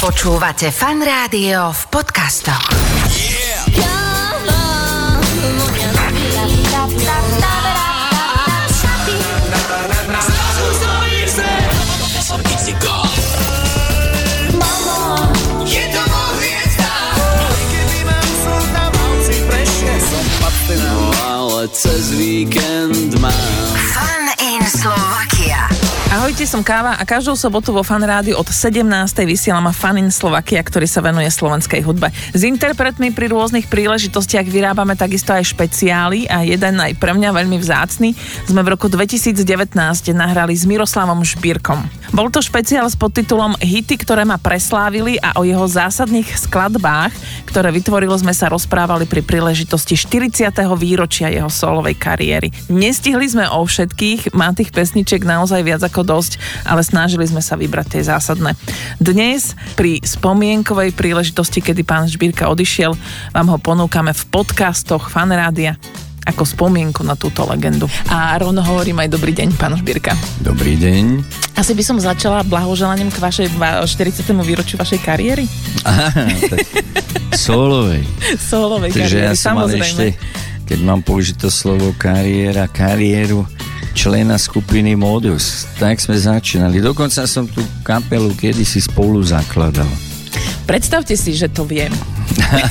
Počúvate fan rádio v podcastoch. No Ahojte, som Káva a každú sobotu vo Fan Rádiu od 17. vysielam Fan in Slovakia, ktorý sa venuje slovenskej hudbe. S interpretmi pri rôznych príležitostiach vyrábame takisto aj špeciály a jeden aj pre mňa veľmi vzácny sme v roku 2019 nahrali s Miroslavom Šbírkom. Bol to špeciál s podtitulom Hity, ktoré ma preslávili a o jeho zásadných skladbách, ktoré vytvorilo sme sa rozprávali pri príležitosti 40. výročia jeho solovej kariéry. Nestihli sme o všetkých, má tých pesničiek naozaj viac ako dosť, ale snažili sme sa vybrať tie zásadné. Dnes pri spomienkovej príležitosti, kedy pán Žbírka odišiel, vám ho ponúkame v podcastoch Fanrádia ako spomienku na túto legendu. A rovno hovorím aj dobrý deň, pán Žbírka. Dobrý deň. Asi by som začala blahoželaním k vašej va- 40. výročiu vašej kariéry. Aha, tak solovej. Solovej Takže kariéry, ja som samozrejme. ešte, keď mám použiť to slovo kariéra, kariéru člena skupiny Modus. Tak sme začínali. Dokonca som tú kapelu kedysi spolu zakladal. Predstavte si, že to viem. Ale,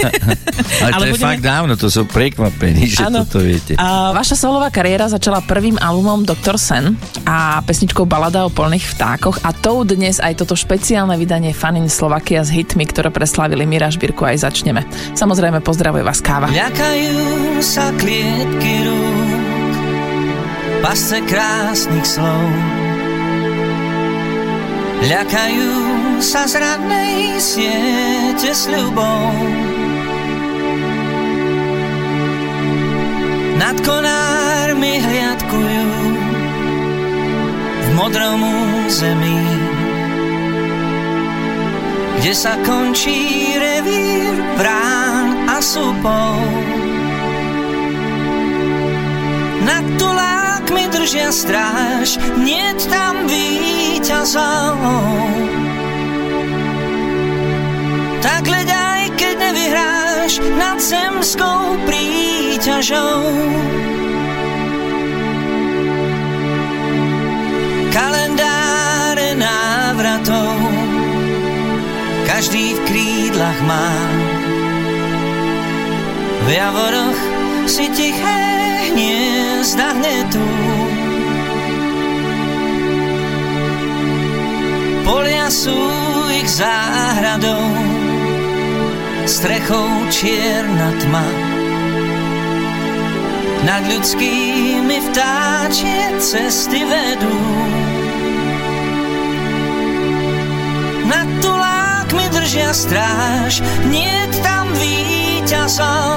Ale to je budeme- fakt dávno, to som prekvapený, že Áno. toto viete. A vaša solová kariéra začala prvým albumom Dr. Sen a pesničkou Balada o polných vtákoch a tou dnes aj toto špeciálne vydanie Fanin Slovakia s hitmi, ktoré preslávili Mira Žbírku aj začneme. Samozrejme pozdravuje vás Káva. Ľakajú sa klietky rúk, pasce krásnych slov. Ľakajú sa z radnej siete sľubov. Nad konármi hliadkujú v modrom území, kde sa končí revír brán a súpov. Nad tulákmi držia stráž, niet tam víťazov. Tak hľaď aj keď nevyhráš nad zemskou príťažou. Kalendáre návratov každý v krídlach má. V javoroch si tiché hniezda hnetú. Polia sú ich záhradou, strechou čierna tma. Nad ľudskými vtáčie cesty vedú. Nad tulákmi držia stráž, niet tam víťazov.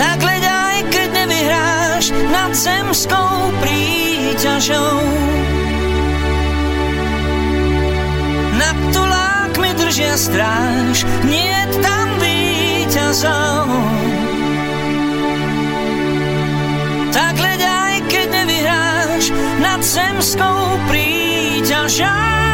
Tak hľaď aj keď nevyhráš nad zemskou príťažou. Nad tulákmi držia stráž, niet tam víťazov. Tak hľaď aj keď nevyhráš nad zemskou príťažou.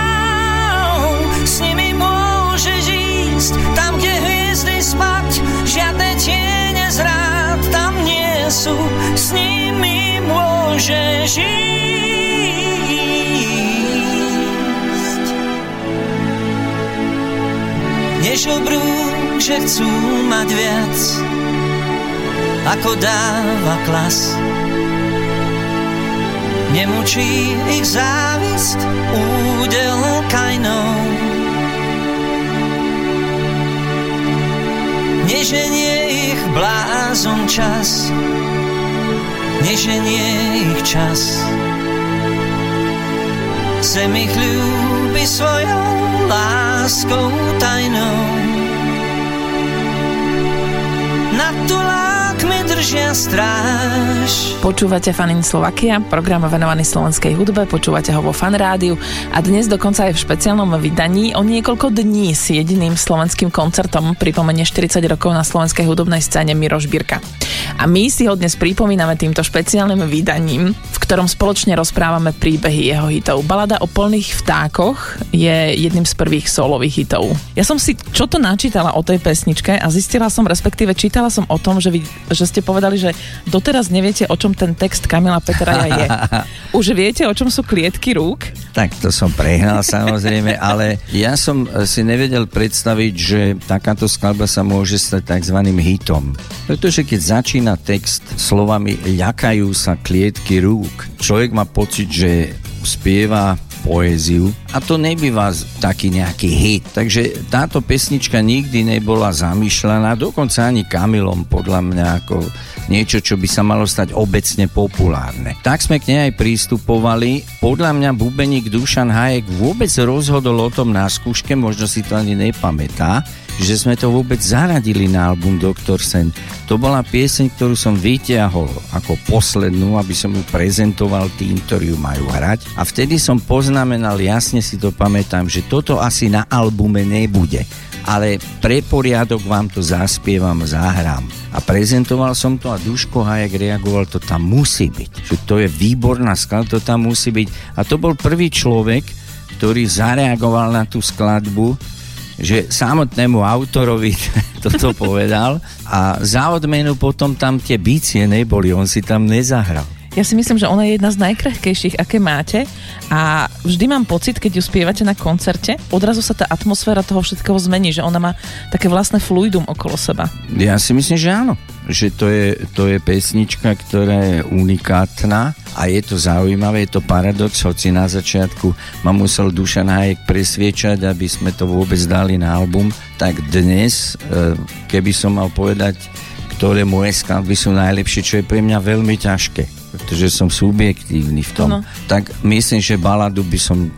Môžeš ísť. Nežobrú, že chcú mať viac, ako dáva klas. Nemučí ich závisť údel kajnou. Neženie ich blázon čas, neženie ich čas. Zem ich ľúbi svojou láskou tajnou. Držia stráž. Počúvate Fanin Slovakia, program venovaný slovenskej hudbe, počúvate ho vo Fan Rádiu a dnes dokonca aj v špeciálnom vydaní o niekoľko dní s jediným slovenským koncertom pripomenie 40 rokov na slovenskej hudobnej scéne Miroš Birka. A my si ho dnes pripomíname týmto špeciálnym vydaním, v ktorom spoločne rozprávame príbehy jeho hitov. Balada o polných vtákoch je jedným z prvých solových hitov. Ja som si čo to načítala o tej pesničke a zistila som, respektíve čítala som o tom, že, vy, že ste povedali, že doteraz neviete, o čom ten text Kamila Petraja je. Už viete, o čom sú klietky rúk? Tak to som prehnal samozrejme, ale ja som si nevedel predstaviť, že takáto skladba sa môže stať tzv. hitom. Pretože keď začína text slovami ľakajú sa klietky rúk, človek má pocit, že spieva poéziu a to nebýva taký nejaký hit. Takže táto pesnička nikdy nebola zamýšľaná, dokonca ani Kamilom podľa mňa ako niečo, čo by sa malo stať obecne populárne. Tak sme k nej aj prístupovali. Podľa mňa bubeník Dušan Hajek vôbec rozhodol o tom na skúške, možno si to ani nepamätá, že sme to vôbec zaradili na album Dr. Sen. To bola pieseň, ktorú som vyťahol ako poslednú, aby som ju prezentoval tým, ktorí ju majú hrať. A vtedy som poznamenal, jasne si to pamätám, že toto asi na albume nebude ale pre poriadok vám to zaspievam, zahrám. A prezentoval som to a Duško Hajek reagoval, to tam musí byť. Že to je výborná skladba, to tam musí byť. A to bol prvý človek, ktorý zareagoval na tú skladbu že samotnému autorovi toto povedal a za odmenu potom tam tie bície neboli, on si tam nezahral. Ja si myslím, že ona je jedna z najkrehkejších, aké máte a vždy mám pocit, keď ju spievate na koncerte, odrazu sa tá atmosféra toho všetkého zmení, že ona má také vlastné fluidum okolo seba. Ja si myslím, že áno. Že to je, to je pesnička, ktorá je unikátna a je to zaujímavé, je to paradox, hoci na začiatku ma musel Dušan Hajek presviečať, aby sme to vôbec dali na album, tak dnes, e, keby som mal povedať, ktoré moje skladby sú najlepšie, čo je pre mňa veľmi ťažké pretože som subjektívny v tom, ano. tak myslím, že baladu by som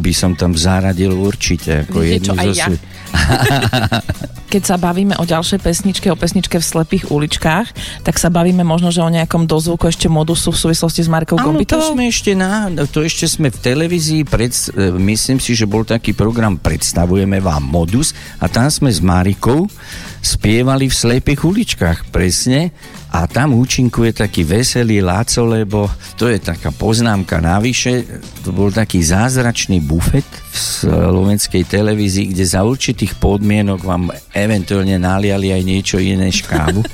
by som tam zaradil určite ako Viete, jednu čo, zo ja? Keď sa bavíme o ďalšej pesničke, o pesničke v slepých uličkách, tak sa bavíme možno, že o nejakom dozvuku ešte modusu v súvislosti s Markou Áno, to sme ešte na, to ešte sme v televízii, pred, e, myslím si, že bol taký program Predstavujeme vám modus a tam sme s Marikou spievali v slepých uličkách, presne a tam účinkuje taký veselý Láco, lebo to je taká poznámka navyše, to bol taký zázračný bufet v slovenskej televízii, kde za určitých podmienok vám eventuálne naliali aj niečo iné škávu.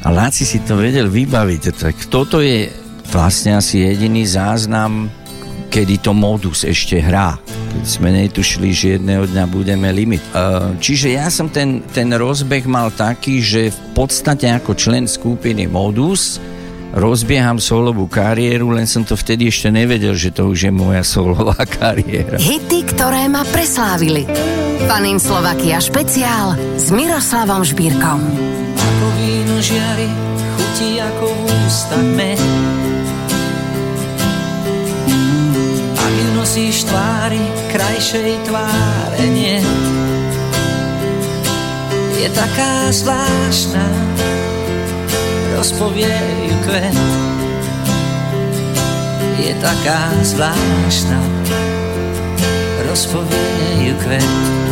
A Láci si to vedel vybaviť. Tak toto je vlastne asi jediný záznam kedy to modus ešte hrá. Keď sme netušili, že jedného dňa budeme limit. Čiže ja som ten, ten rozbeh mal taký, že v podstate ako člen skupiny modus rozbieham solovú kariéru, len som to vtedy ešte nevedel, že to už je moja solová kariéra. Hity, ktoré ma preslávili. Panin Slovakia špeciál s Miroslavom Žbírkom. Ako víno žiari, chutí ako v ústach med nosíš tvári, krajšej tváre nie. Je taká zvláštna, rozpovie ju kvet. Je taká zvláštna, rozpovie ju kvet.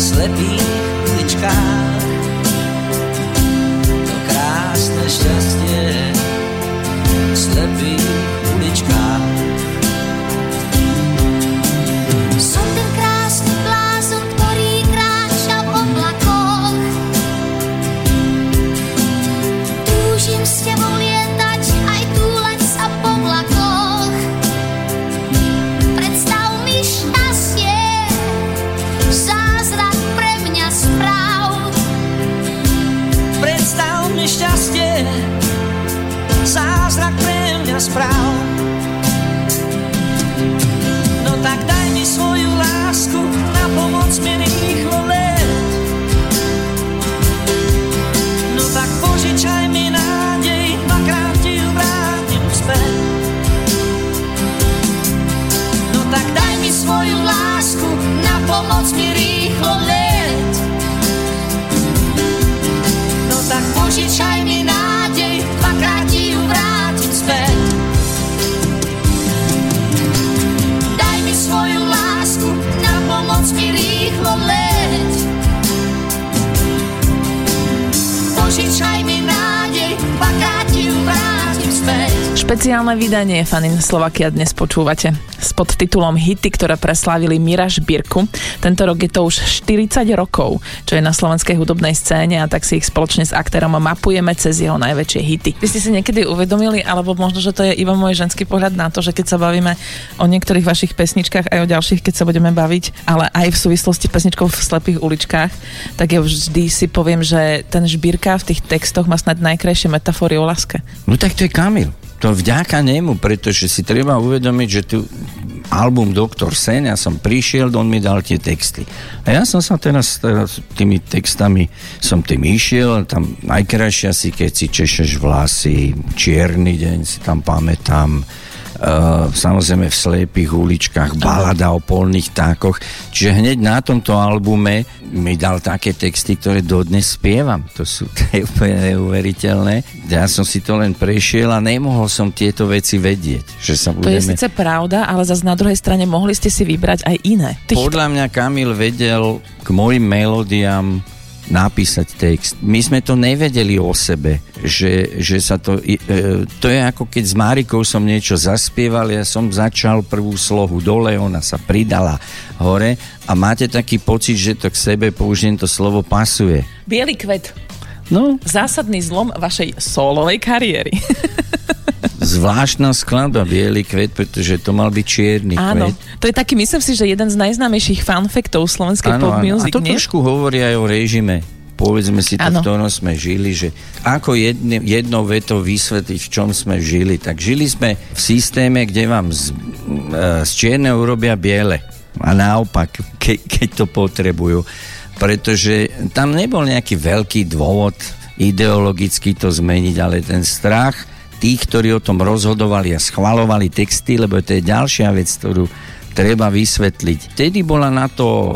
slepých uličkách. To krásne šťastie v slepých uličkách. Som ten zázrak pre mňa správ. No tak daj mi svoju lásku, na pomoc mi Špeciálne vydanie Fanin Slovakia dnes počúvate s podtitulom Hity, ktoré preslávili Mira Žbírku. Tento rok je to už 40 rokov, čo je na slovenskej hudobnej scéne a tak si ich spoločne s aktérom mapujeme cez jeho najväčšie hity. Vy ste si niekedy uvedomili, alebo možno, že to je iba môj ženský pohľad na to, že keď sa bavíme o niektorých vašich pesničkách aj o ďalších, keď sa budeme baviť, ale aj v súvislosti pesničkou v slepých uličkách, tak ja vždy si poviem, že ten Žbírka v tých textoch má snad najkrajšie metafory o láske. No tak to je Kamil. To vďaka nemu, pretože si treba uvedomiť, že tu album Doktor Sen, ja som prišiel, on mi dal tie texty. A ja som sa teraz, teraz tými textami som tým išiel, tam najkrajšie asi, keď si češeš vlasy, čierny deň si tam pamätám, samozrejme v slepých uličkách, balada o polných tákoch. Čiže hneď na tomto albume mi dal také texty, ktoré dodnes spievam. To sú to je úplne neuveriteľné. Ja som si to len prešiel a nemohol som tieto veci vedieť. Že sa To budeme... je síce pravda, ale zase na druhej strane mohli ste si vybrať aj iné. Tých Podľa mňa Kamil vedel k mojim melódiám napísať text. My sme to nevedeli o sebe, že, že sa to... E, to je ako keď s Márikou som niečo zaspieval, ja som začal prvú slohu dole, ona sa pridala hore a máte taký pocit, že to k sebe, použijem to slovo, pasuje. Bielý kvet. No, Zásadný zlom vašej solovej kariéry. zvláštna skladba Bielý kvet, pretože to mal byť čierny Áno, kvet. to je taký, myslím si, že jeden z najznámejších fanfektov slovenskej pop A music, to nie? trošku hovorí aj o režime. Povedzme si to, Áno. v ktorom sme žili, že ako jedne, jednou vetou vysvetliť, v čom sme žili. Tak žili sme v systéme, kde vám z, e, z čierneho urobia biele. A naopak, ke, keď to potrebujú. Pretože tam nebol nejaký veľký dôvod ideologicky to zmeniť, ale ten strach tých, ktorí o tom rozhodovali a schvalovali texty, lebo to je ďalšia vec, ktorú treba vysvetliť. Vtedy bola na to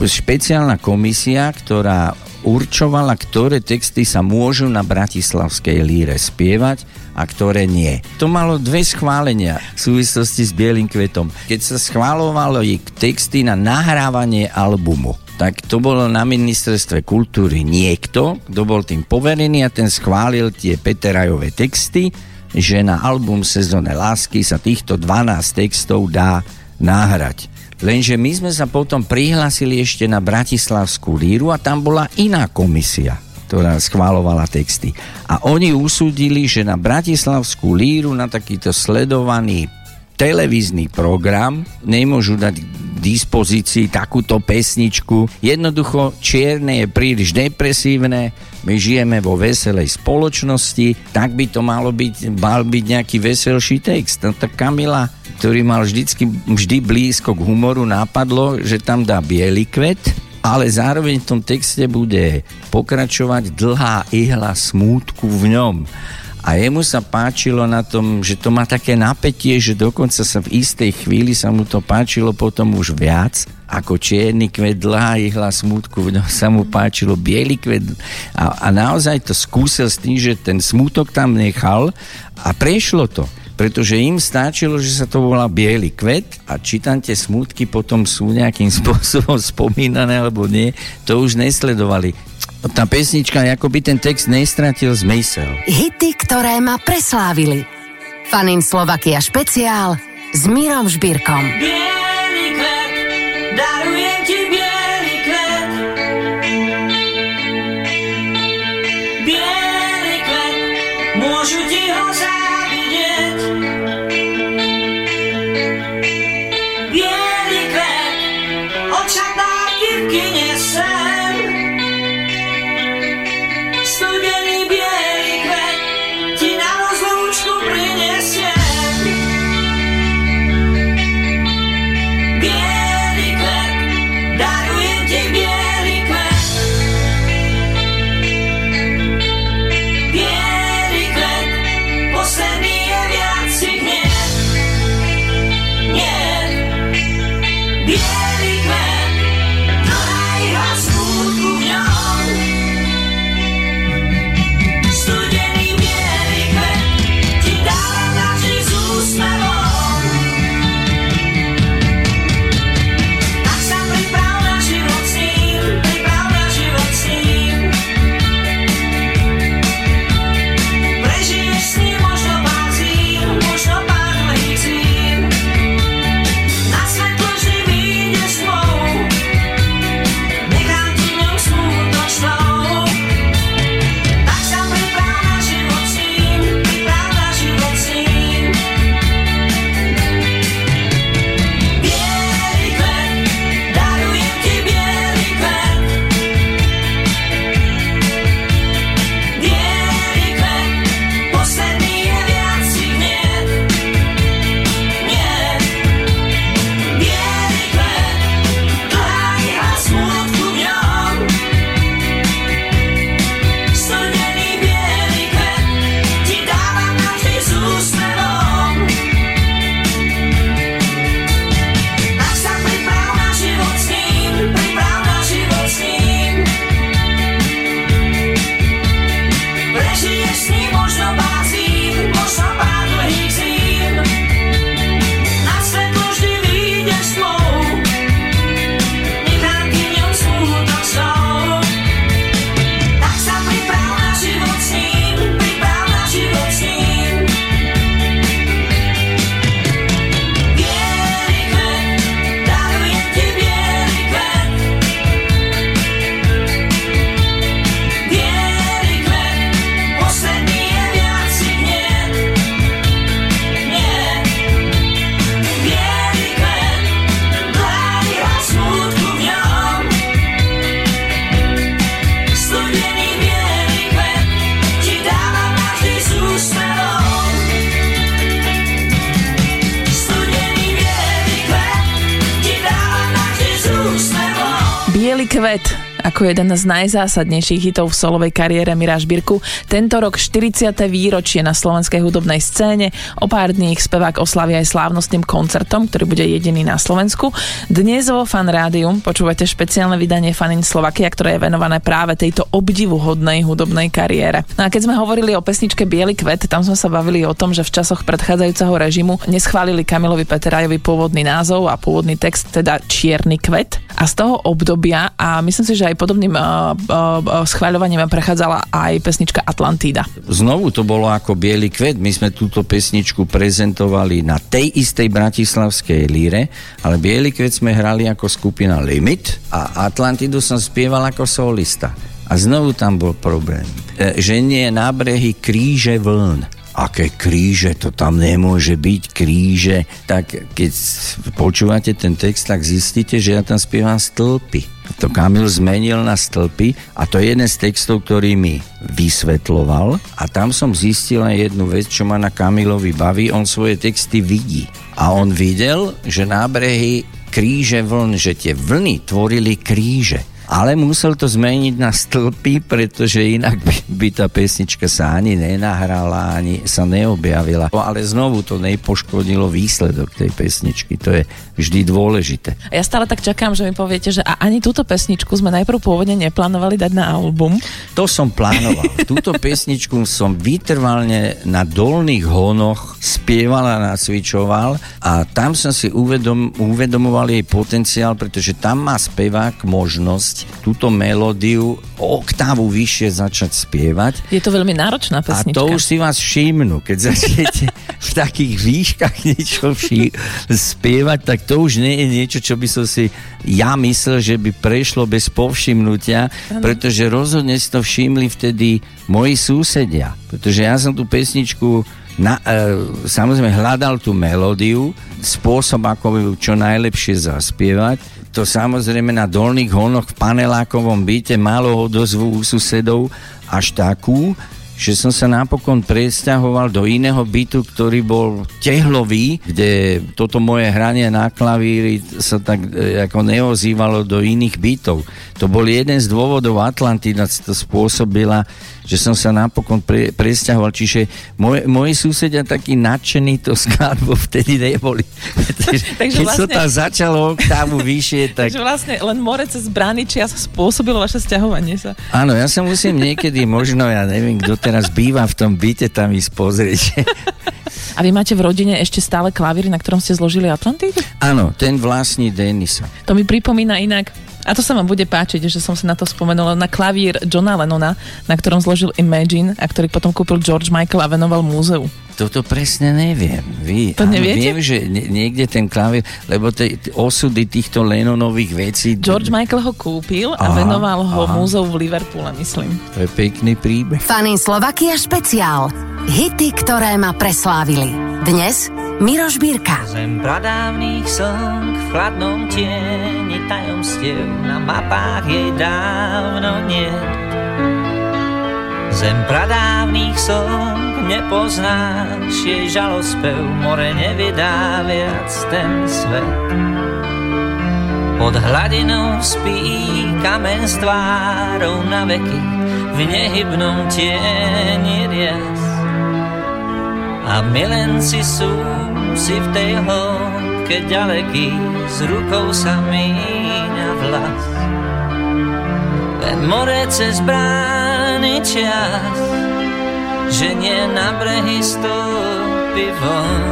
špeciálna komisia, ktorá určovala, ktoré texty sa môžu na bratislavskej líre spievať a ktoré nie. To malo dve schválenia v súvislosti s Bielým kvetom. Keď sa schválovalo ich texty na nahrávanie albumu, tak to bolo na ministerstve kultúry niekto, kto bol tým poverený a ten schválil tie Peterajové texty, že na album Sezóne lásky sa týchto 12 textov dá nahrať. Lenže my sme sa potom prihlásili ešte na Bratislavskú líru a tam bola iná komisia, ktorá schválovala texty. A oni usúdili, že na Bratislavskú líru, na takýto sledovaný televízny program nemôžu dať dispozícii takúto pesničku. Jednoducho čierne je príliš depresívne, my žijeme vo veselej spoločnosti, tak by to malo byť, mal byť nejaký veselší text. No tak Kamila, ktorý mal vždycky, vždy blízko k humoru, nápadlo, že tam dá biely kvet, ale zároveň v tom texte bude pokračovať dlhá ihla smútku v ňom. A jemu sa páčilo na tom, že to má také napätie, že dokonca sa v istej chvíli sa mu to páčilo potom už viac. Ako čierny kvet, dlhá ihla smutku, sa mu páčilo biely kvet a, a naozaj to skúsil s tým, že ten smutok tam nechal a prešlo to pretože im stáčilo, že sa to volá biely kvet a či tam tie smutky potom sú nejakým spôsobom spomínané alebo nie, to už nesledovali. Tá pesnička, ako by ten text nestratil zmysel. Hity, ktoré ma preslávili. Fanin Slovakia špeciál s Mírom Žbírkom. Bielý jeden z najzásadnejších hitov v solovej kariére Mira Žbírku. Tento rok 40. výročie na slovenskej hudobnej scéne. O pár dní ich spevák oslaví aj slávnostným koncertom, ktorý bude jediný na Slovensku. Dnes vo Fan Rádiu počúvate špeciálne vydanie Fanin Slovakia, ktoré je venované práve tejto obdivuhodnej hudobnej kariére. No a keď sme hovorili o pesničke Bielý kvet, tam sme sa bavili o tom, že v časoch predchádzajúceho režimu neschválili Kamilovi Peterajovi pôvodný názov a pôvodný text, teda Čierny kvet. A z toho obdobia, a myslím si, že aj podobným uh, uh, schváľovaním prechádzala aj pesnička Atlantída. Znovu to bolo ako Bielý kvet. My sme túto pesničku prezentovali na tej istej bratislavskej líre, ale Bielý kvet sme hrali ako skupina Limit a Atlantidu som spieval ako solista. A znovu tam bol problém. Že nie nábrehy kríže vln. Aké kríže, to tam nemôže byť kríže. Tak keď počúvate ten text, tak zistíte, že ja tam spievam stĺpy. To Kamil zmenil na stĺpy a to je jeden z textov, ktorý mi vysvetloval a tam som zistil aj jednu vec, čo ma na Kamilovi baví, on svoje texty vidí. A on videl, že nábrehy kríže vln, že tie vlny tvorili kríže. Ale musel to zmeniť na stĺpy, pretože inak by, by tá pesnička sa ani nenahrala, ani sa neobjavila. Ale znovu to nepoškodilo výsledok tej pesničky. To je vždy dôležité. Ja stále tak čakám, že mi poviete, že a ani túto pesničku sme najprv pôvodne neplánovali dať na album. To som plánoval. Túto pesničku som vytrvalne na dolných honoch spieval a nacvičoval a tam som si uvedom, uvedomoval jej potenciál, pretože tam má spevák možnosť túto melódiu oktávu vyššie začať spievať. Je to veľmi náročná pesnička. A to už si vás všimnú, keď začnete v takých výškach niečo vší, spievať, tak to už nie je niečo, čo by som si ja myslel, že by prešlo bez povšimnutia, pretože rozhodne si to všimli vtedy moji susedia. Pretože ja som tú pesničku na, e, samozrejme hľadal tú melódiu, spôsob, ako ju čo najlepšie zaspievať. To samozrejme na dolných honoch v panelákovom byte malo odozvu u susedov až takú, že som sa napokon presťahoval do iného bytu, ktorý bol tehlový, kde toto moje hranie na klavíri sa tak e, ako neozývalo do iných bytov. To bol jeden z dôvodov Atlantida, to spôsobila, že som sa napokon pre, presťahoval. Čiže moje, moji susedia takí nadšení to skladbo vtedy neboli. Takže Keď vlastne- tam začalo oktávu vyššie, tak Takže vlastne len more cez brány čia spôsobilo vaše sťahovanie sa. Áno, ja sa musím niekedy, možno, ja neviem, kto teraz býva v tom byte, tam ísť pozrieť. A vy máte v rodine ešte stále klavír, na ktorom ste zložili Atlantidu? Áno, ten vlastní Denisa. To mi pripomína inak, a to sa vám bude páčiť, že som si na to spomenula, na klavír Johna Lennona, na ktorom zložil Imagine a ktorý potom kúpil George Michael a venoval múzeu. Toto presne neviem. Vy, To áno, neviete? Viem, že nie- niekde ten klavír, lebo te, osudy týchto Lennonových vecí... George Michael ho kúpil a Aha, venoval ho aha. múzeu v Liverpoole, myslím. To je pekný príbeh. Fanin Slovakia špeciál. Hity, ktoré ma preslávili. Dnes Miroš Birka. Zem pradávnych song v chladnom tieni tajomstiev na mapách jej dávno nie. Zem pradávnych song nepoznáš jej žalospev, more nevydá viac ten svet. Pod hladinou spí kamen s tvárou na veky v nehybnom tieni rias. A milenci sú si v tej hĺbke ďaleký, s rukou sa míňa vlas. Len more cez brány čas, že nie na brehy stúpi von.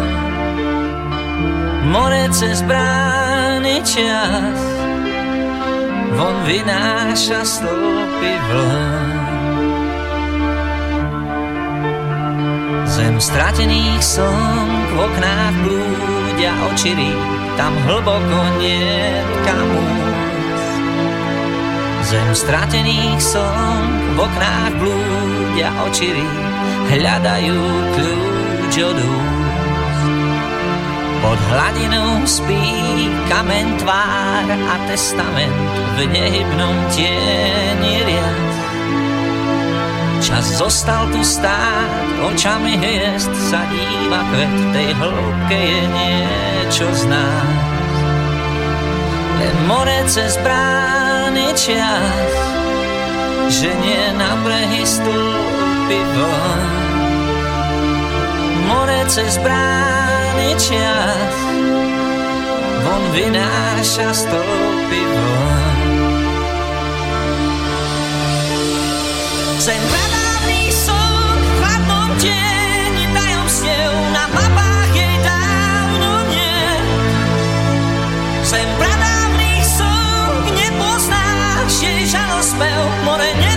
More cez brány čas, von vynáša stĺpy vln. Zem stratených som v oknách blúdia očirí, tam hlboko nie kam. Zem stratených som v oknách blúdia očirí, hľadajú kľúč od. Pod hladinou spí kameň tvár a testament v nehybnom tieni riad. Čas zostal tu stáť, očami hviezd sa díva kvet, v tej hĺbke je niečo z nás. Len more cez brány čas, že nie na brehy stúpi von. More cez brány čas, von vynáša stopy von. Zem pradávny som v chladnom tieni tajomstiev na mapách jej dávno nie. Zem pradávnych som nepoznáš jej žalospev, more nevydá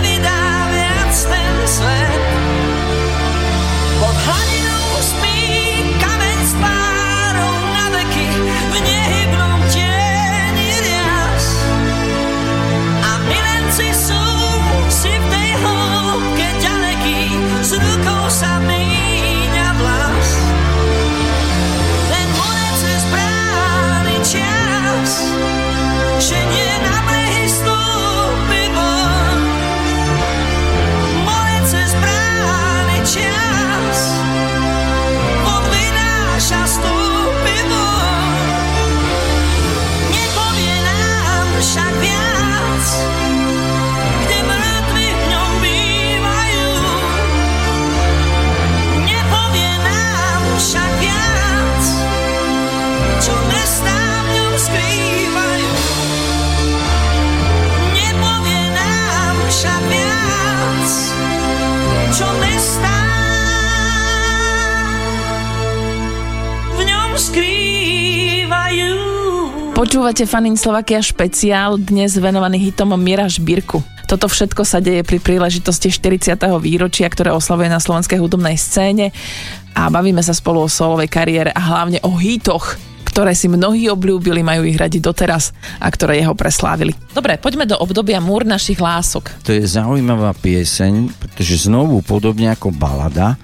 Počúvate Fanin Slovakia špeciál, dnes venovaný hitom Mira Žbírku. Toto všetko sa deje pri príležitosti 40. výročia, ktoré oslavuje na slovenskej hudobnej scéne a bavíme sa spolu o solovej kariére a hlavne o hitoch, ktoré si mnohí obľúbili, majú ich radi doteraz a ktoré jeho preslávili. Dobre, poďme do obdobia Múr našich lások. To je zaujímavá pieseň, pretože znovu podobne ako balada,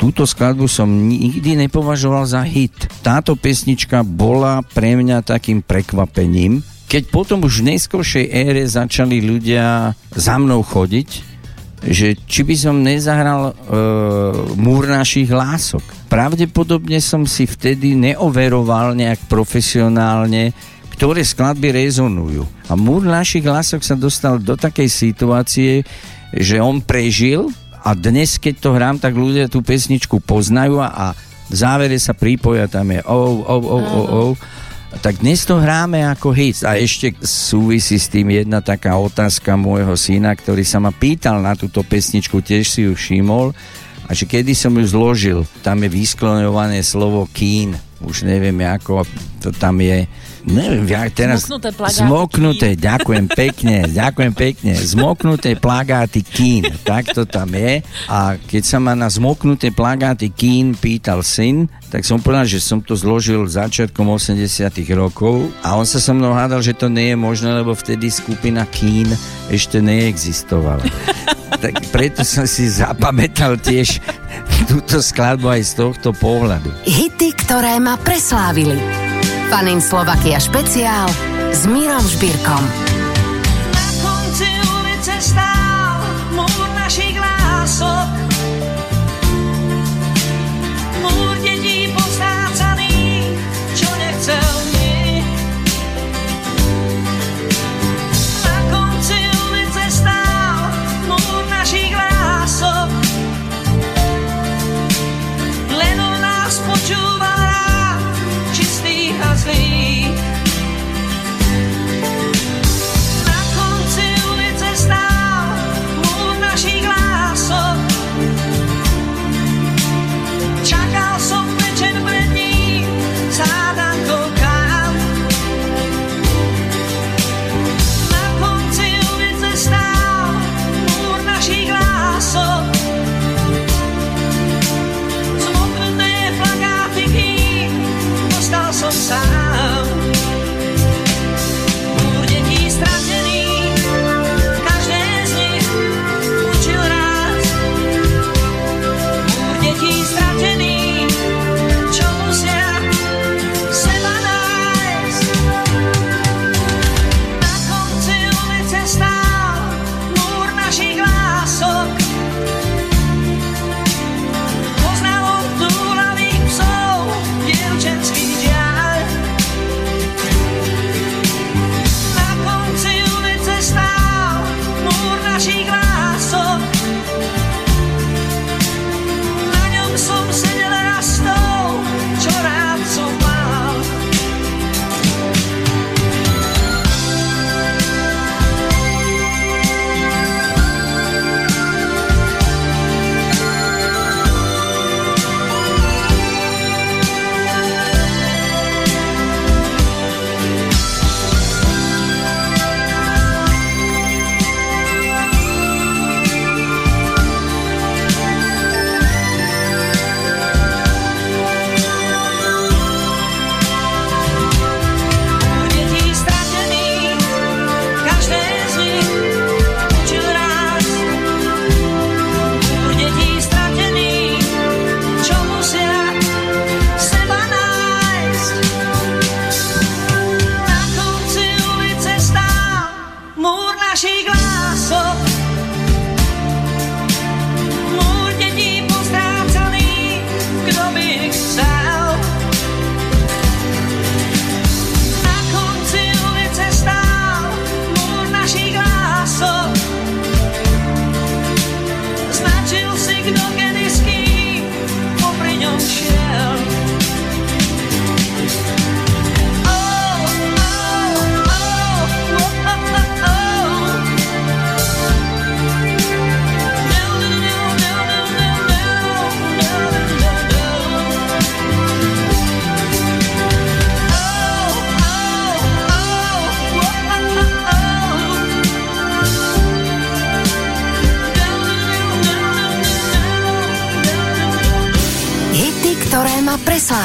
túto skladbu som nikdy nepovažoval za hit. Táto pesnička bola pre mňa takým prekvapením, keď potom už v neskôršej ére začali ľudia za mnou chodiť, že či by som nezahral e, múr našich lások. Pravdepodobne som si vtedy neoveroval nejak profesionálne, ktoré skladby rezonujú. A múr našich lások sa dostal do takej situácie, že on prežil a dnes, keď to hrám, tak ľudia tú pesničku poznajú a, a v závere sa prípoja, tam je oh, oh, oh, oh, oh. Tak dnes to hráme ako hit. A ešte súvisí s tým jedna taká otázka môjho syna, ktorý sa ma pýtal na túto pesničku, tiež si ju všimol. A že kedy som ju zložil, tam je vyskloňované slovo kín. Už neviem, ako to tam je. Neviem, ja teraz... Zmoknuté plagáty Zmoknuté, ďakujem pekne, ďakujem pekne. Zmoknuté plagáty kín, tak to tam je. A keď sa ma na zmoknuté plagáty kín pýtal syn, tak som povedal, že som to zložil začiatkom 80 rokov a on sa so mnou hádal, že to nie je možné, lebo vtedy skupina Kín ešte neexistovala. tak preto som si zapamätal tiež túto skladbu aj z tohto pohľadu. Hity, ktoré ma preslávili. Fanin Slovakia špeciál s Mírom Žbírkom.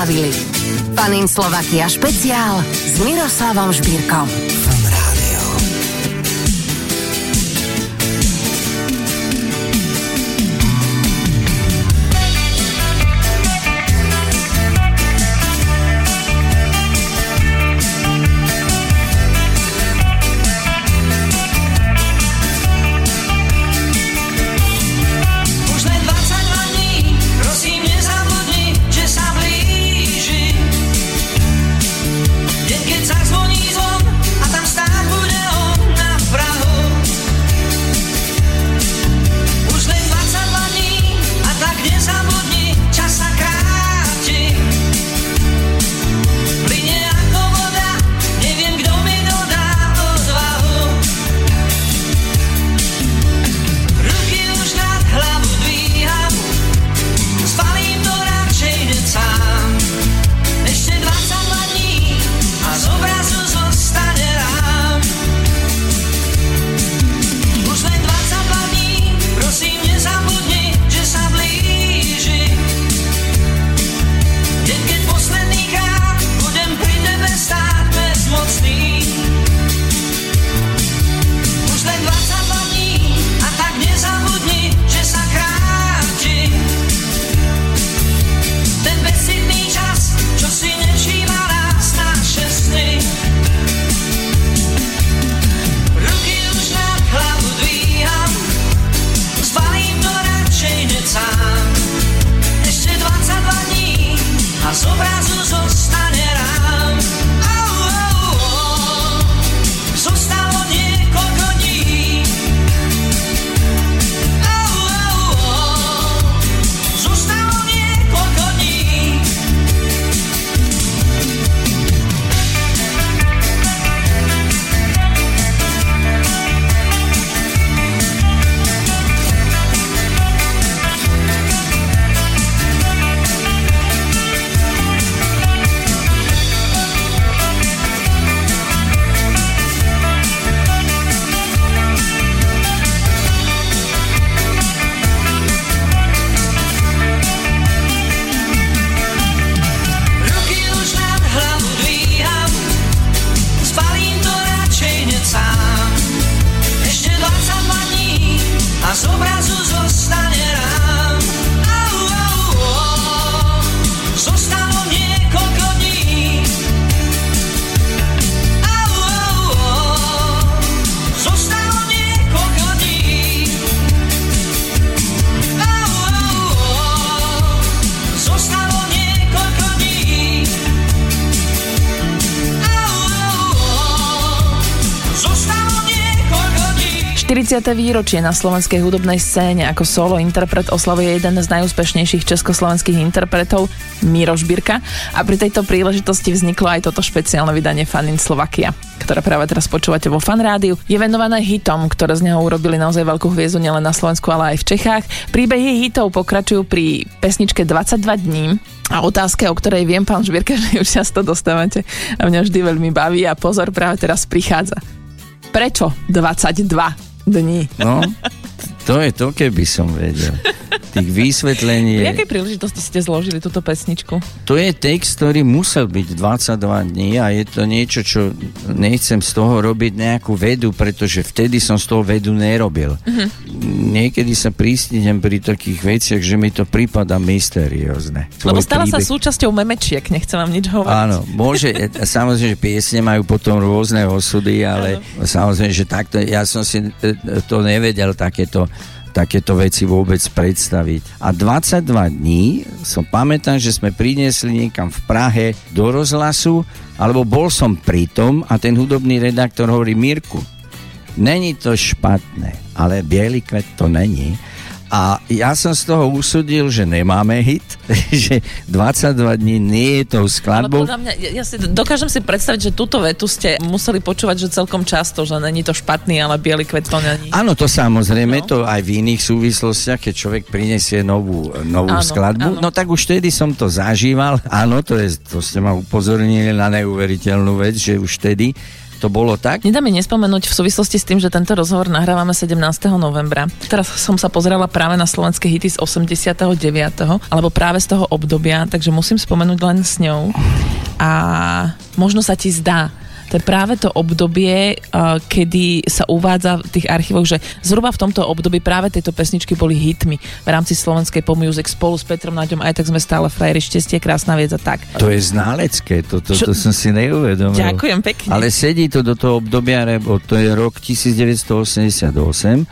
Preslávili. Fanin Slovakia špeciál s Miroslavom Žbírkom. 40. výročie na slovenskej hudobnej scéne ako solo interpret oslavuje jeden z najúspešnejších československých interpretov Miro Žbírka a pri tejto príležitosti vzniklo aj toto špeciálne vydanie Fanin Slovakia, ktoré práve teraz počúvate vo Fan Rádiu. Je venované hitom, ktoré z neho urobili naozaj veľkú hviezdu nielen na Slovensku, ale aj v Čechách. Príbehy hitov pokračujú pri pesničke 22 dní a otázke, o ktorej viem, pán Žbírka, že ju často dostávate a mňa vždy veľmi baví a pozor, práve teraz prichádza. Prečo 22 dní? No, to je to, keby som vedel. Tých vysvetlení Pri akej príležitosti ste zložili túto pesničku? To je text, ktorý musel byť 22 dní a je to niečo, čo nechcem z toho robiť nejakú vedu, pretože vtedy som z toho vedu nerobil. Mhm. Niekedy sa prísnidem pri takých veciach, že mi to prípada mysteriózne. Lebo Tvoj stala sa príbeh- súčasťou memečiek, nechcem vám nič hovoriť. Áno, môže, e, samozrejme, že piesne majú potom rôzne osudy, ale samozrejme, že takto, ja som si e, to nevedel takéto takéto veci vôbec predstaviť. A 22 dní som pamätám, že sme priniesli niekam v Prahe do rozhlasu, alebo bol som pri tom a ten hudobný redaktor hovorí Mirku, není to špatné, ale biely kvet to není. A ja som z toho usudil, že nemáme hit, že 22 dní nie je tou Ale skladbou. podľa mňa, ja, ja si, dokážem si predstaviť, že túto vetu ste museli počúvať, že celkom často, že není to špatný, ale biely kvet to není. Áno, to samozrejme, No. to aj v iných súvislostiach, keď človek prinesie novú, novú Áno, skladbu. áno. No tak už vtedy som to zažíval. Áno, to, je, to ste ma upozornili na neuveriteľnú vec, že už vtedy To bolo tak? Nedá mi nespomenúť v súvislosti s tým, že tento rozhovor nahrávame 17. novembra. Teraz som sa pozerala práve na slovenské hity z 89. alebo práve z toho obdobia, takže musím spomenúť len s ňou. A možno sa ti zdá, to je práve to obdobie, uh, kedy sa uvádza v tých archívoch, že zhruba v tomto období práve tieto pesničky boli hitmi v rámci slovenskej pop music spolu s Petrom Naďom, aj tak sme stále frajeri, šťastie, krásna vec a tak. To je ználecké, to, to, Čo- to som si neuvedomil. Ďakujem pekne. Ale sedí to do toho obdobia, lebo to je rok 1988.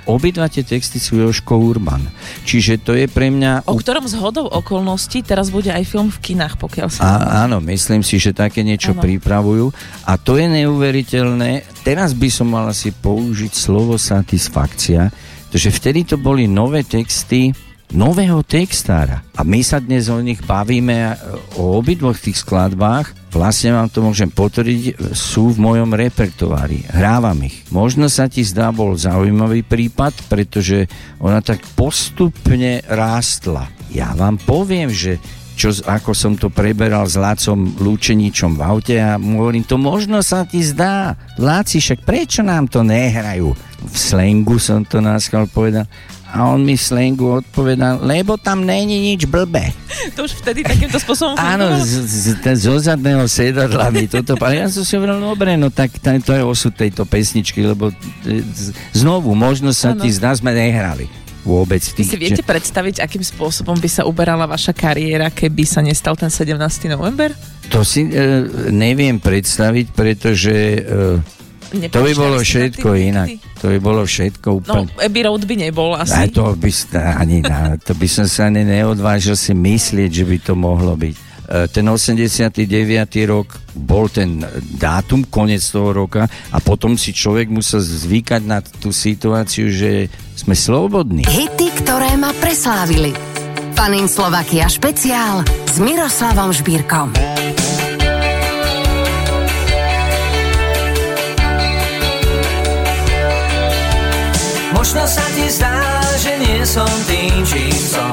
Obidva tie texty sú Joško Urban. Čiže to je pre mňa... O ktorom z hodou okolností teraz bude aj film v kinách, pokiaľ sa... A, áno, myslím si, že také niečo Áno. pripravujú. A to je neuveriteľné. Teraz by som mal asi použiť slovo satisfakcia, pretože vtedy to boli nové texty nového textára. A my sa dnes o nich bavíme e, o obidvoch tých skladbách. Vlastne vám to môžem potvrdiť, sú v mojom repertoári. Hrávam ich. Možno sa ti zdá bol zaujímavý prípad, pretože ona tak postupne rástla. Ja vám poviem, že čo, ako som to preberal s Lácom Lúčeničom v aute a mu hovorím, to možno sa ti zdá. Láci, však prečo nám to nehrajú? V slengu som to náskal povedal. A on mi slengu odpovedal, lebo tam není nič blbé. To už vtedy takýmto spôsobom Áno, z, z, z, zo zadného sedadla mi toto ale Ja som si hovoril, no dobre, no tak to je osud tejto pesničky, lebo e, z, znovu, možno sa Áno. ti zdá, sme nehrali vôbec. Vy Tých, si viete predstaviť, akým spôsobom by sa uberala vaša kariéra, keby sa nestal ten 17. november? To si e, neviem predstaviť, pretože e, to by bolo všetko tým inak. nikdy? To by bolo všetko No, úplne... Abbey Road by nebol asi. to by, ani, na, to by som sa ani neodvážil si myslieť, že by to mohlo byť. E, Ten 89. rok bol ten dátum, koniec toho roka a potom si človek musel zvykať na tú situáciu, že sme slobodní. Hity, ktoré ma preslávili. Fanin Slovakia špeciál s Miroslavom Žbírkom. Možno sa ti zdá, že nie som tým, čím som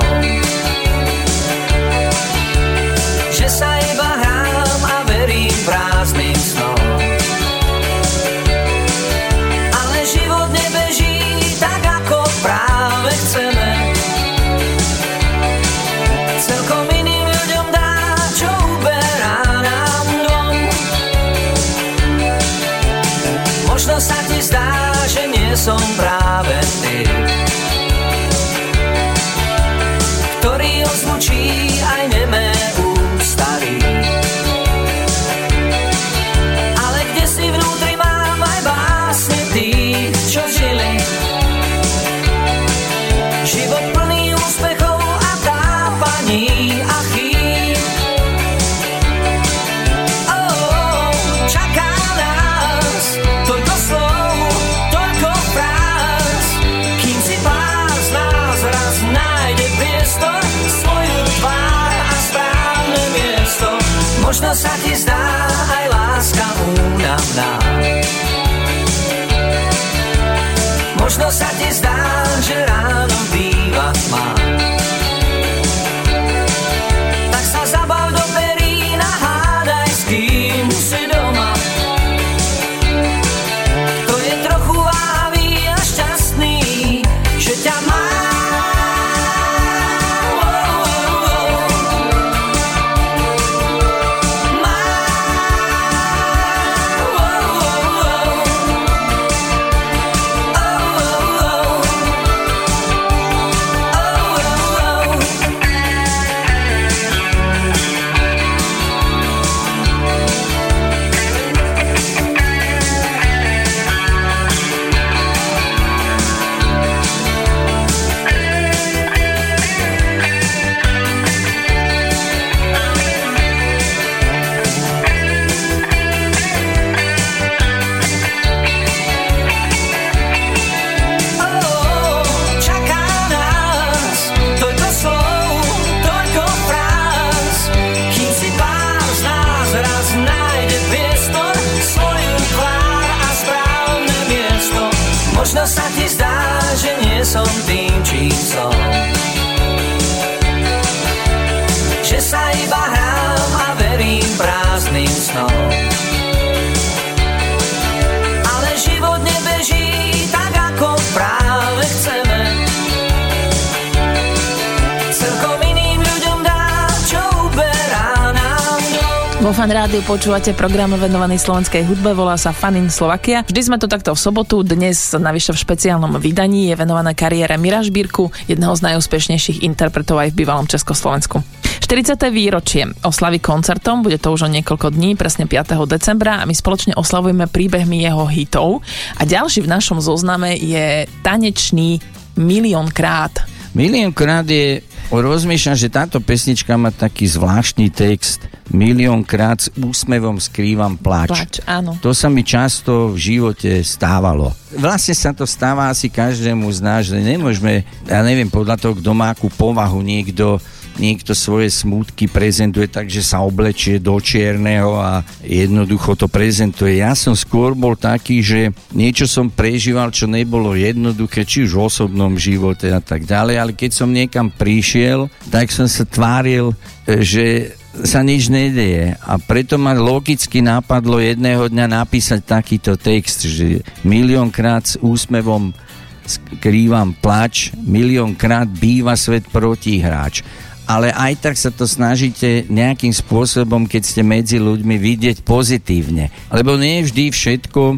počúvate program venovaný slovenskej hudbe, volá sa Fanin Slovakia. Vždy sme to takto v sobotu, dnes navyše v špeciálnom vydaní je venovaná kariéra Mira Žbírku, jedného z najúspešnejších interpretov aj v bývalom Československu. 40. výročie oslavy koncertom, bude to už o niekoľko dní, presne 5. decembra a my spoločne oslavujeme príbehmi jeho hitov. A ďalší v našom zozname je tanečný miliónkrát. Miliónkrát je, rozmýšľam, že táto pesnička má taký zvláštny text. Miliónkrát s úsmevom skrývam plač. Plač, áno. To sa mi často v živote stávalo. Vlastne sa to stáva asi každému z nás, že nemôžeme, ja neviem, podľa toho, kto má akú povahu, niekto niekto svoje smútky prezentuje tak, že sa oblečie do čierneho a jednoducho to prezentuje. Ja som skôr bol taký, že niečo som prežíval, čo nebolo jednoduché, či už v osobnom živote a tak ďalej, ale keď som niekam prišiel, tak som sa tváril, že sa nič nedeje a preto ma logicky napadlo jedného dňa napísať takýto text, že miliónkrát s úsmevom skrývam plač, miliónkrát býva svet protihráč ale aj tak sa to snažíte nejakým spôsobom, keď ste medzi ľuďmi, vidieť pozitívne. Lebo nie vždy všetko, e,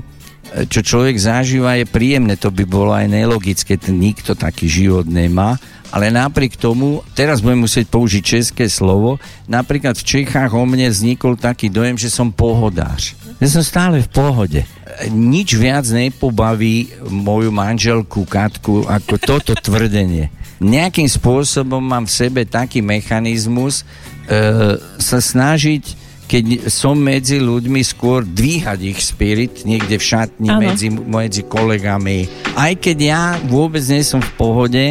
čo človek zažíva, je príjemné. To by bolo aj nelogické, nikto taký život nemá. Ale napriek tomu, teraz budem musieť použiť české slovo, napríklad v Čechách o mne vznikol taký dojem, že som pohodář. Ja som stále v pohode. E, Nič viac nepobaví moju manželku Katku ako toto tvrdenie nejakým spôsobom mám v sebe taký mechanizmus e, sa snažiť keď som medzi ľuďmi skôr dvíhať ich spirit niekde v šatni medzi, medzi kolegami. Aj keď ja vôbec nie som v pohode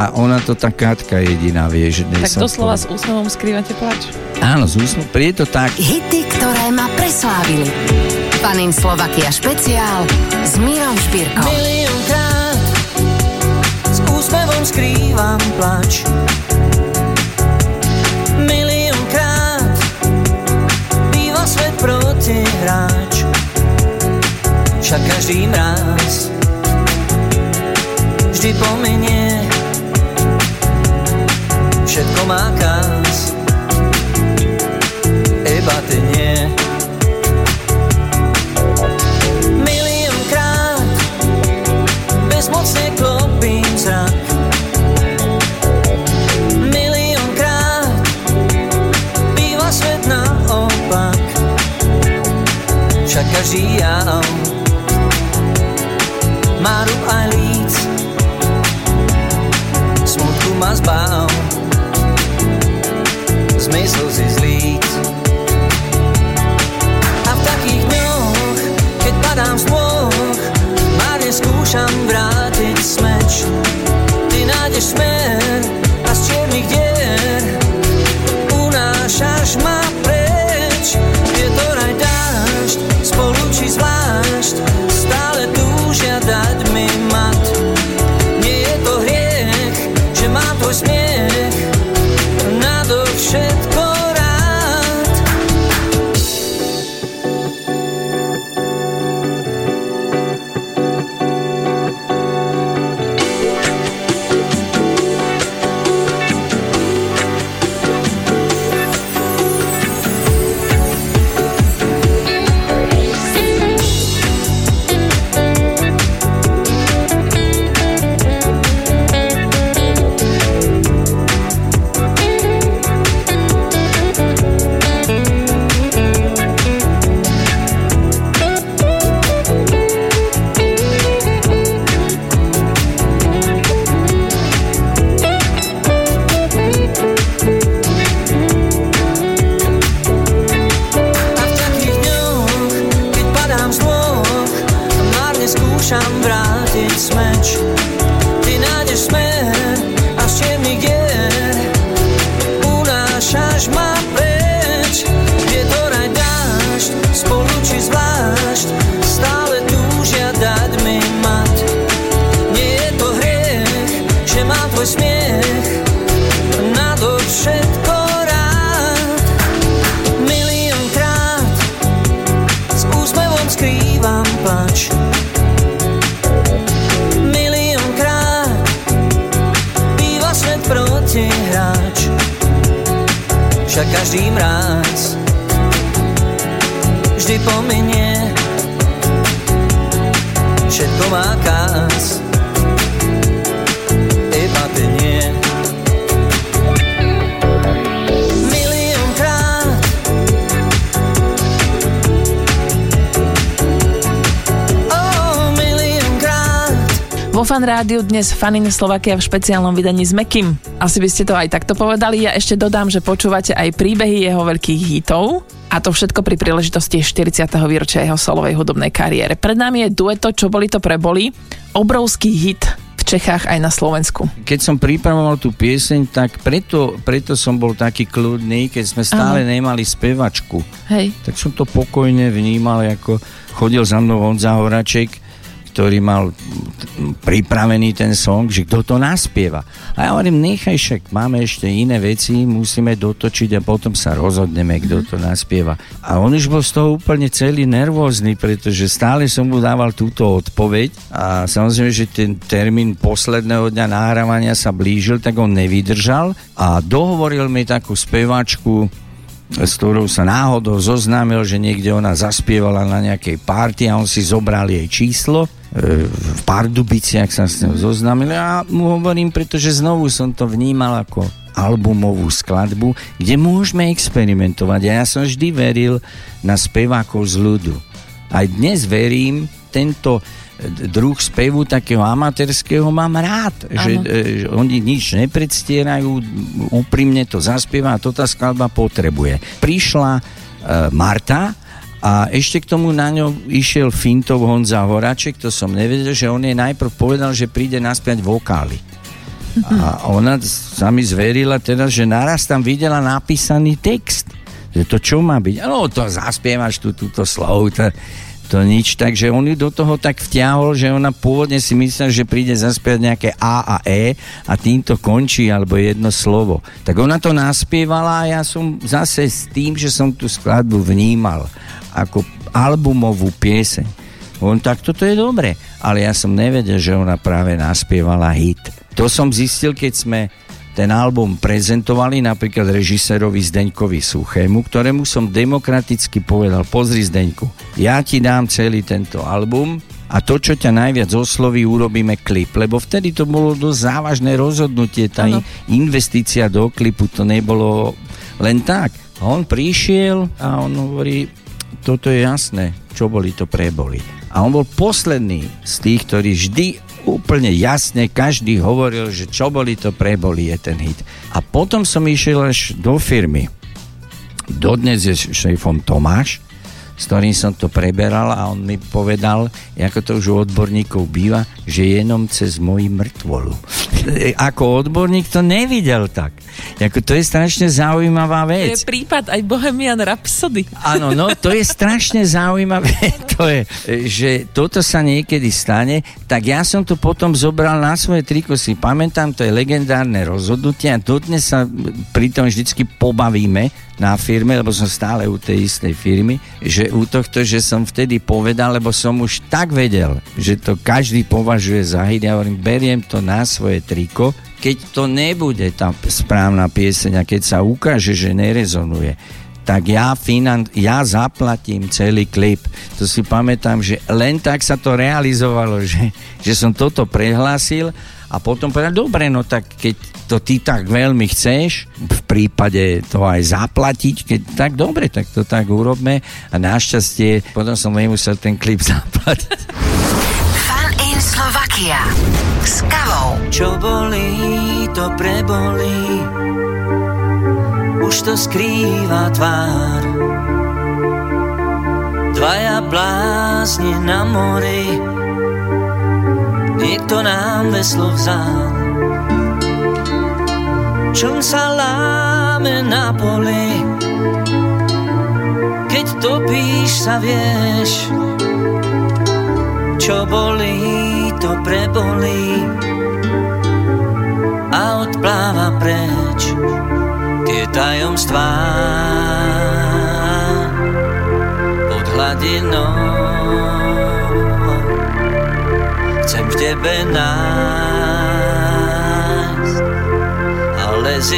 a ona to tá Katka jediná vie, že nie Tak doslova s úsmevom skrývate plač. Áno, z úsmevom, je to tak. Hity, ktoré ma preslávili. Fanin Slovakia špeciál s Mírom. Miliónkrát s úsmevom skrývam plač. Miliónkrát býva svet protihráč. Však každý mráz vždy pomenie. Všetko má kás, iba ty nie. každý mráz. Vždy pominie Všetko má kás Vo fan rádiu dnes Fanin Slovakia v špeciálnom vydaní s Mekým. Asi by ste to aj takto povedali. Ja ešte dodám, že počúvate aj príbehy jeho veľkých hitov. A to všetko pri príležitosti 40. výročia jeho solovej hudobnej kariére. Pred nami je dueto Čo boli to preboli. Obrovský hit v Čechách aj na Slovensku. Keď som pripravoval tú pieseň, tak preto, preto som bol taký kľudný, keď sme stále nemali spevačku. Hej. Tak som to pokojne vnímal, ako chodil za mnou Honza Horaček, ktorý mal pripravený ten song, že kto to naspieva. A ja hovorím, nechaj však, máme ešte iné veci, musíme dotočiť a potom sa rozhodneme, kto to naspieva. A on už bol z toho úplne celý nervózny, pretože stále som mu dával túto odpoveď a samozrejme, že ten termín posledného dňa nahrávania sa blížil, tak on nevydržal a dohovoril mi takú speváčku, s ktorou sa náhodou zoznámil, že niekde ona zaspievala na nejakej party a on si zobral jej číslo v Pardubiciach sa s ňou zoznámil a mu hovorím, pretože znovu som to vnímal ako albumovú skladbu, kde môžeme experimentovať. A ja som vždy veril na spevákov z ľudu. Aj dnes verím, tento druh spevu takého amatérskeho mám rád, že, Áno. e, že oni nič nepredstierajú, úprimne to zaspieva a to tá skladba potrebuje. Prišla e, Marta a ešte k tomu na ňo išiel Fintov Honza Horaček, to som nevedel, že on jej najprv povedal, že príde naspiať vokály. A ona sa mi zverila teda, že naraz tam videla napísaný text. Že to čo má byť? No to zaspievaš tu, túto slov, to, to nič. Takže on ju do toho tak vťahol, že ona pôvodne si myslela, že príde zaspievať nejaké A a E a týmto končí, alebo jedno slovo. Tak ona to naspievala a ja som zase s tým, že som tú skladbu vnímal ako albumovú pieseň. On tak toto je dobre, ale ja som nevedel, že ona práve naspievala hit. To som zistil, keď sme ten album prezentovali napríklad režisérovi Zdeňkovi Suchému, ktorému som demokraticky povedal, pozri Zdeňku, ja ti dám celý tento album a to, čo ťa najviac osloví, urobíme klip, lebo vtedy to bolo dosť závažné rozhodnutie, tá in- investícia do klipu, to nebolo len tak. A on prišiel a on hovorí, toto je jasné, čo boli, to preboli. A on bol posledný z tých, ktorí vždy úplne jasne každý hovoril, že čo boli, to preboli je ten hit. A potom som išiel až do firmy. Dodnes je šéfom Tomáš, s ktorým som to preberal a on mi povedal, ako to už u odborníkov býva, že jenom cez moji mŕtvolu. Ako odborník to nevidel tak. Ako to je strašne zaujímavá To vec. je prípad aj Bohemian Rhapsody. Áno, no to je strašne zaujímavé, to je, že toto sa niekedy stane, tak ja som to potom zobral na svoje triko, si pamätám, to je legendárne rozhodnutie a dodnes sa pri tom vždycky pobavíme na firme, lebo som stále u tej istej firmy, že u tohto, že som vtedy povedal, lebo som už tak vedel, že to každý považuje za hit, ja hovorím, beriem to na svoje triko, keď to nebude tá správna pieseň a keď sa ukáže, že nerezonuje, tak ja, finan- ja zaplatím celý klip. To si pamätám, že len tak sa to realizovalo, že, že som toto prehlásil a potom povedal, dobre, no tak keď to ty tak veľmi chceš, v prípade to aj zaplatiť, keď tak dobre, tak to tak urobme a našťastie potom som nemusel ten klip zaplatiť. Slovakia. S kavou. Čo bolí, to prebolí. Už to skrýva tvár. Dvaja blázni na mori. Niekto nám veslo vzal. Čom sa láme na poli? Keď topíš sa vieš Čo bolí, to prebolí a odpláva preč tie tajomstvá pod hladinou. Chcem v tebe nájsť, ale s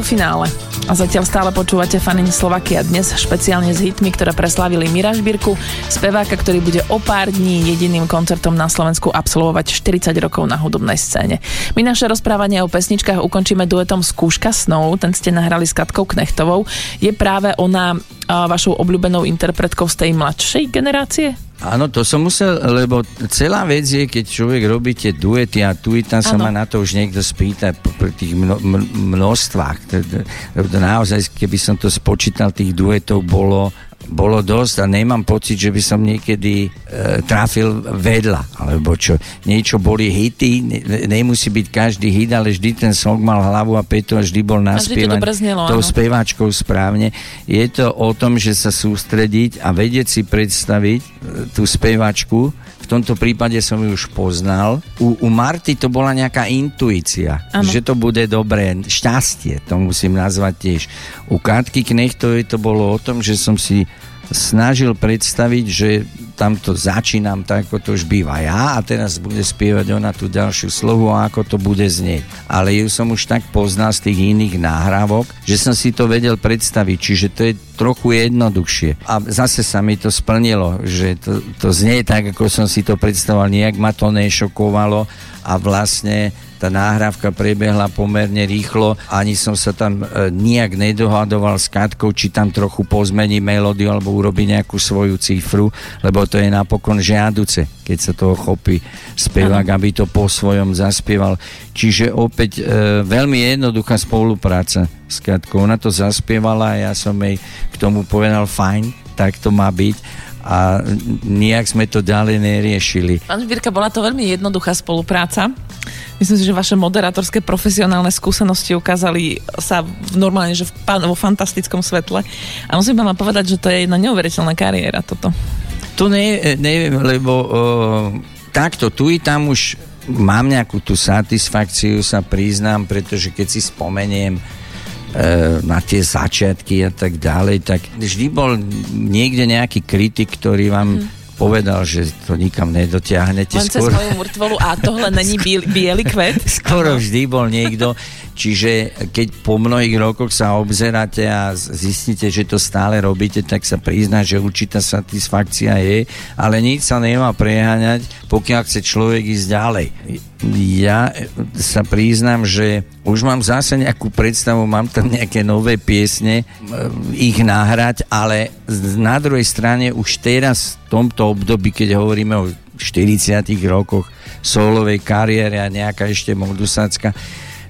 do finále. A zatiaľ stále počúvate Fanin Slovakia dnes špeciálne s hitmi, ktoré preslávili Mira Žbírku, speváka, ktorý bude o pár dní jediným koncertom na Slovensku absolvovať 40 rokov na hudobnej scéne. My naše rozprávanie o pesničkách ukončíme duetom Skúška snov, ten ste nahrali s Katkou Knechtovou. Je práve ona vašou obľúbenou interpretkou z tej mladšej generácie? Áno, to som musel, lebo celá vec je, keď človek robí tie duety a tu i tam sa ma na to už niekto spýta pri tých mno, množstvách. Naozaj, keby som to spočítal, tých duetov bolo bolo dosť a nemám pocit, že by som niekedy e, trafil vedľa, alebo čo. Niečo boli hity, ne, nemusí byť každý hit, ale vždy ten song mal hlavu a petu a vždy bol to naspievaný tou áno. speváčkou správne. Je to o tom, že sa sústrediť a vedieť si predstaviť e, tú speváčku. Tomto prípade som ju už poznal. U, u Marty to bola nejaká intuícia, Áno. že to bude dobré, šťastie, to musím nazvať tiež. U Katky Knechtovej to bolo o tom, že som si snažil predstaviť, že tamto začínam tak, ako to už býva ja a teraz bude spievať ona tú ďalšiu slovu a ako to bude znieť. Ale ju som už tak poznal z tých iných náhrávok, že som si to vedel predstaviť, čiže to je trochu jednoduchšie. A zase sa mi to splnilo, že to, to znie tak, ako som si to predstavoval, nejak ma to nešokovalo a vlastne tá náhrávka prebehla pomerne rýchlo, ani som sa tam e, nijak nedohadoval s Katkou, či tam trochu pozmení melódiu alebo urobí nejakú svoju cifru, lebo to je napokon žiaduce, keď sa toho chopí spevák, aby to po svojom zaspieval. Čiže opäť e, veľmi jednoduchá spolupráca s Katkou. Ona to zaspievala a ja som jej k tomu povedal fajn, tak to má byť a nijak sme to ďalej neriešili. Pán Žbírka, bola to veľmi jednoduchá spolupráca. Myslím si, že vaše moderátorské profesionálne skúsenosti ukázali sa v normálne, že v, vo fantastickom svetle. A musím vám povedať, že to je jedna neuveriteľná kariéra toto. To ne, neviem, lebo o, takto, tu i tam už mám nejakú tú satisfakciu, sa priznám, pretože keď si spomeniem na tie začiatky a tak ďalej, tak vždy bol niekde nejaký kritik, ktorý vám povedal, že to nikam nedotiahnete. Len cez Skôr, moju mŕtvolu a tohle není biel, biely kvet. skoro vždy bol niekto, čiže keď po mnohých rokoch sa obzeráte a zistíte, že to stále robíte, tak sa prizná, že určitá satisfakcia je, ale nič sa nemá preháňať, pokiaľ chce človek ísť ďalej. Ja e, sa priznám, že už mám zase nejakú predstavu, mám tam nejaké nové piesne, m, ich nahrať, ale na druhej strane už teraz v tomto období, keď hovoríme o 40 rokoch solovej kariéry a nejaká ešte modusácka,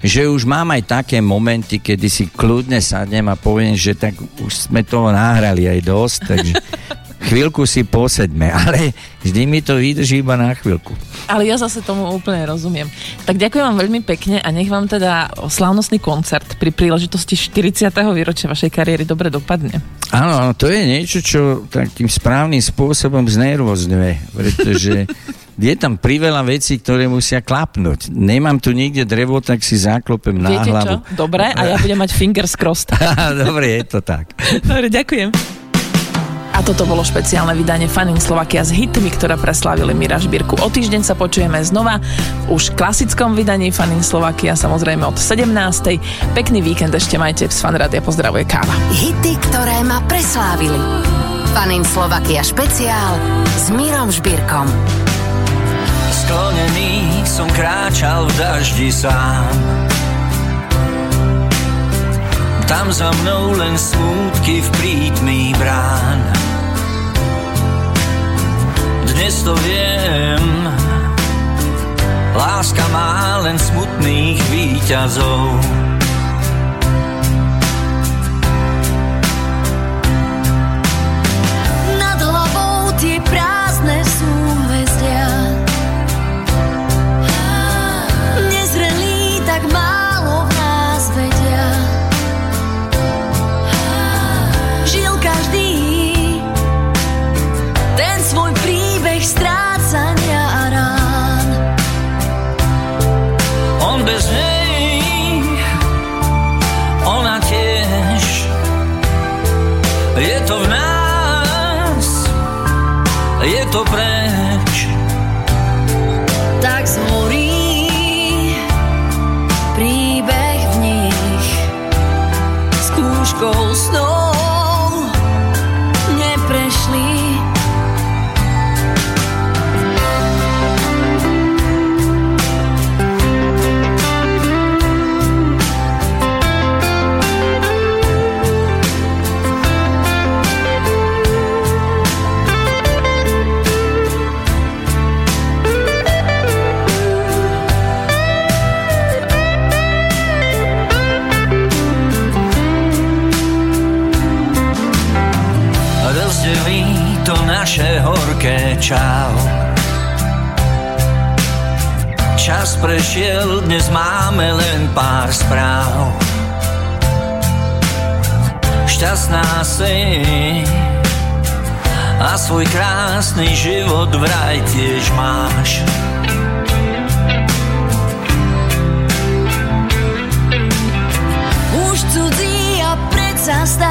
že už mám aj také momenty, kedy si kľudne sadnem a poviem, že tak už sme toho nahrali aj dosť, takže chvíľku si posedme, ale vždy mi to vydrží iba na chvíľku. Ale ja zase tomu úplne rozumiem. Tak ďakujem vám veľmi pekne a nech vám teda slávnostný koncert pri príležitosti 40. výročia vašej kariéry dobre dopadne. Áno, to je niečo, čo takým správnym spôsobom znervozňuje, pretože je tam priveľa vecí, ktoré musia klapnúť. Nemám tu nikde drevo, tak si zaklopem na Viete hlavu. čo? Dobre, a ja budem mať fingers crossed. Dobre, je to tak. Dobre, ďakujem. A toto bolo špeciálne vydanie Fanin Slovakia s hitmi, ktoré preslávili Mira Žbírku. O týždeň sa počujeme znova v už klasickom vydaní Fanin Slovakia, samozrejme od 17. Pekný víkend ešte majte z Fanrádia. Pozdravuje Káva. Hity, ktoré ma preslávili. Fanin Slovakia špeciál s Mírom Žbírkom. Sklonený som kráčal v daždi sám. Tam za mnou len smútky v prítmí brán. Dnes to viem Láska má len smutných výťazov tanto precio. svoj krásny život vraj tiež máš. Už cudzí a predsa stále